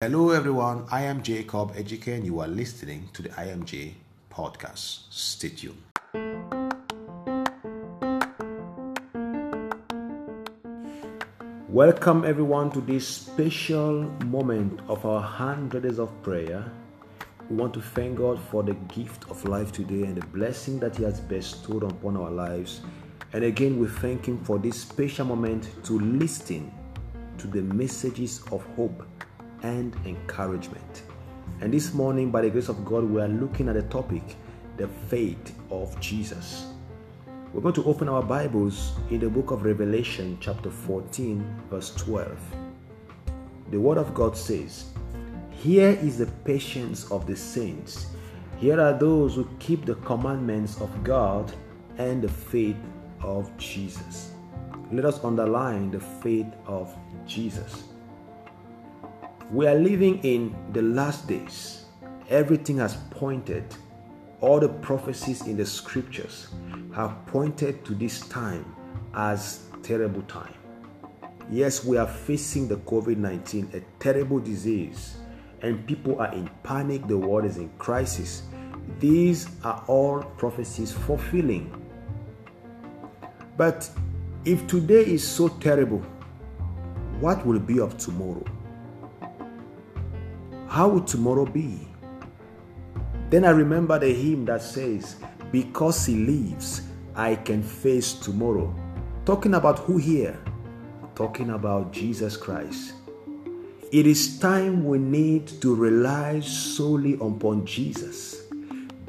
Hello, everyone. I am Jacob Ejike, and you are listening to the IMJ podcast. Stay tuned. Welcome, everyone, to this special moment of our 100 days of prayer. We want to thank God for the gift of life today and the blessing that He has bestowed upon our lives. And again, we thank Him for this special moment to listen to the messages of hope and encouragement. And this morning, by the grace of God, we are looking at the topic the faith of Jesus. We're going to open our Bibles in the book of Revelation, chapter 14, verse 12. The Word of God says, Here is the patience of the saints. Here are those who keep the commandments of God and the faith of Jesus. Let us underline the faith of Jesus. We are living in the last days. Everything has pointed, all the prophecies in the scriptures have pointed to this time as terrible time. Yes, we are facing the COVID-19, a terrible disease, and people are in panic, the world is in crisis. These are all prophecies fulfilling. But if today is so terrible, what will be of tomorrow? How will tomorrow be? Then I remember the hymn that says, Because he lives, I can face tomorrow. Talking about who here? Talking about Jesus Christ. It is time we need to rely solely upon Jesus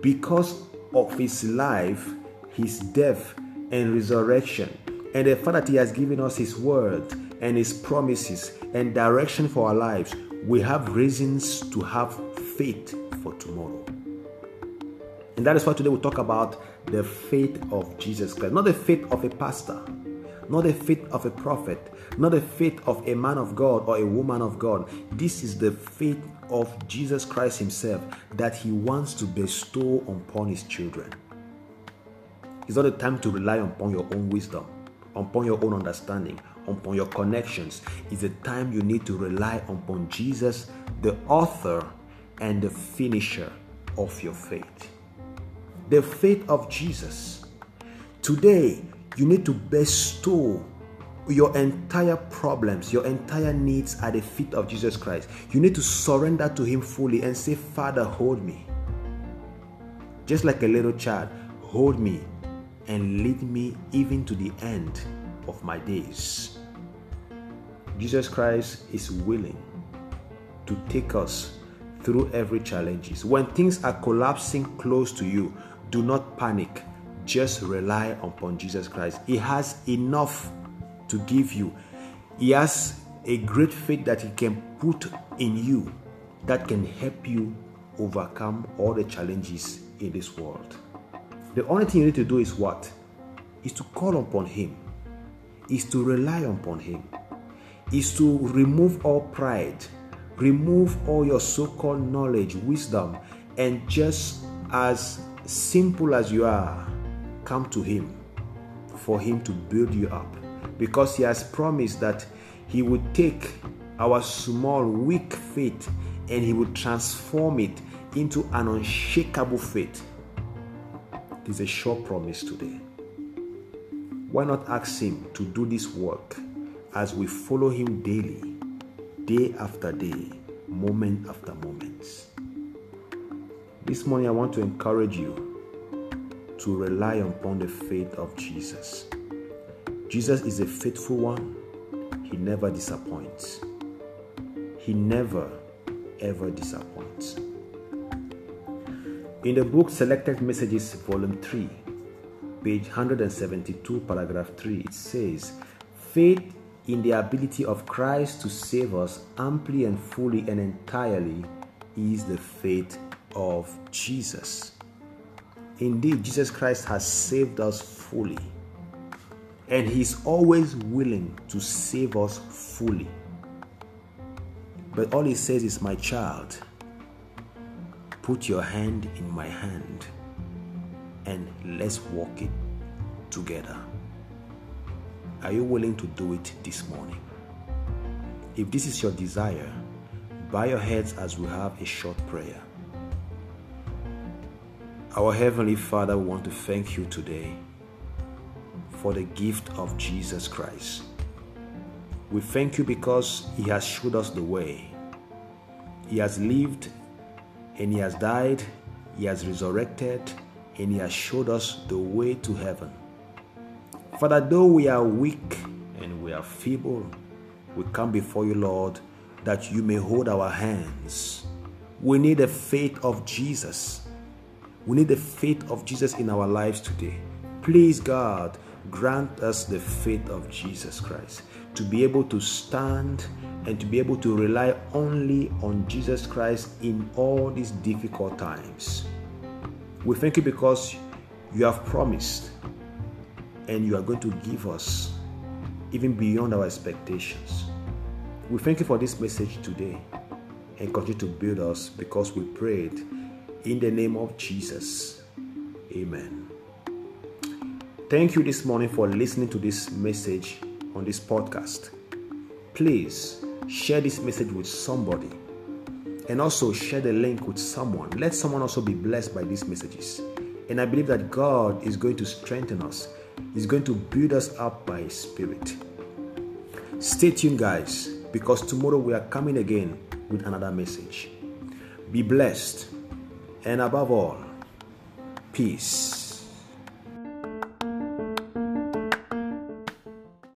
because of his life, his death, and resurrection, and the fact that he has given us his word and his promises and direction for our lives we have reasons to have faith for tomorrow. And that is why today we talk about the faith of Jesus Christ, not the faith of a pastor, not the faith of a prophet, not the faith of a man of God or a woman of God. This is the faith of Jesus Christ Himself that He wants to bestow upon His children. It's not a time to rely upon your own wisdom, upon your own understanding, upon your connections. It's a time you need to rely upon Jesus, the author and the finisher of your faith. The faith of Jesus. Today, you need to bestow your entire problems, your entire needs at the feet of Jesus Christ. You need to surrender to Him fully and say, Father, hold me. Just like a little child, hold me and lead me even to the end of my days. Jesus Christ is willing to take us through every challenges. When things are collapsing close to you, do not panic. Just rely upon Jesus Christ. He has enough to give you. He has a great faith that he can put in you that can help you overcome all the challenges in this world. The only thing you need to do is what? Is to call upon him. Is to rely upon him is to remove all pride, remove all your so called knowledge, wisdom, and just as simple as you are, come to Him for Him to build you up. Because He has promised that He would take our small, weak faith and He would transform it into an unshakable faith. It is a sure promise today. Why not ask Him to do this work? As we follow Him daily, day after day, moment after moment. This morning, I want to encourage you to rely upon the faith of Jesus. Jesus is a faithful one, He never disappoints. He never, ever disappoints. In the book Selected Messages, Volume 3, page 172, paragraph 3, it says, Faith in the ability of Christ to save us amply and fully and entirely is the faith of Jesus. Indeed, Jesus Christ has saved us fully, and He's always willing to save us fully. But all He says is, My child, put your hand in my hand and let's walk it together. Are you willing to do it this morning? If this is your desire, Bow your heads as we have a short prayer. Our Heavenly Father, we want to thank you today for the gift of Jesus Christ. We thank you because He has showed us the way. He has lived and He has died, He has resurrected, and He has showed us the way to heaven. Father, though we are weak and we are feeble, we come before you, Lord, that you may hold our hands. We need the faith of Jesus. We need the faith of Jesus in our lives today. Please, God, grant us the faith of Jesus Christ to be able to stand and to be able to rely only on Jesus Christ in all these difficult times. We thank you because you have promised and you are going to give us even beyond our expectations. We thank you for this message today and continue to build us because we prayed in the name of Jesus. Amen. Thank you this morning for listening to this message on this podcast. Please share this message with somebody and also share the link with someone. Let someone also be blessed by these messages. And I believe that God is going to strengthen us, He's going to build us up by His Spirit. Stay tuned, guys, because tomorrow we are coming again with another message. Be blessed, and above all, peace.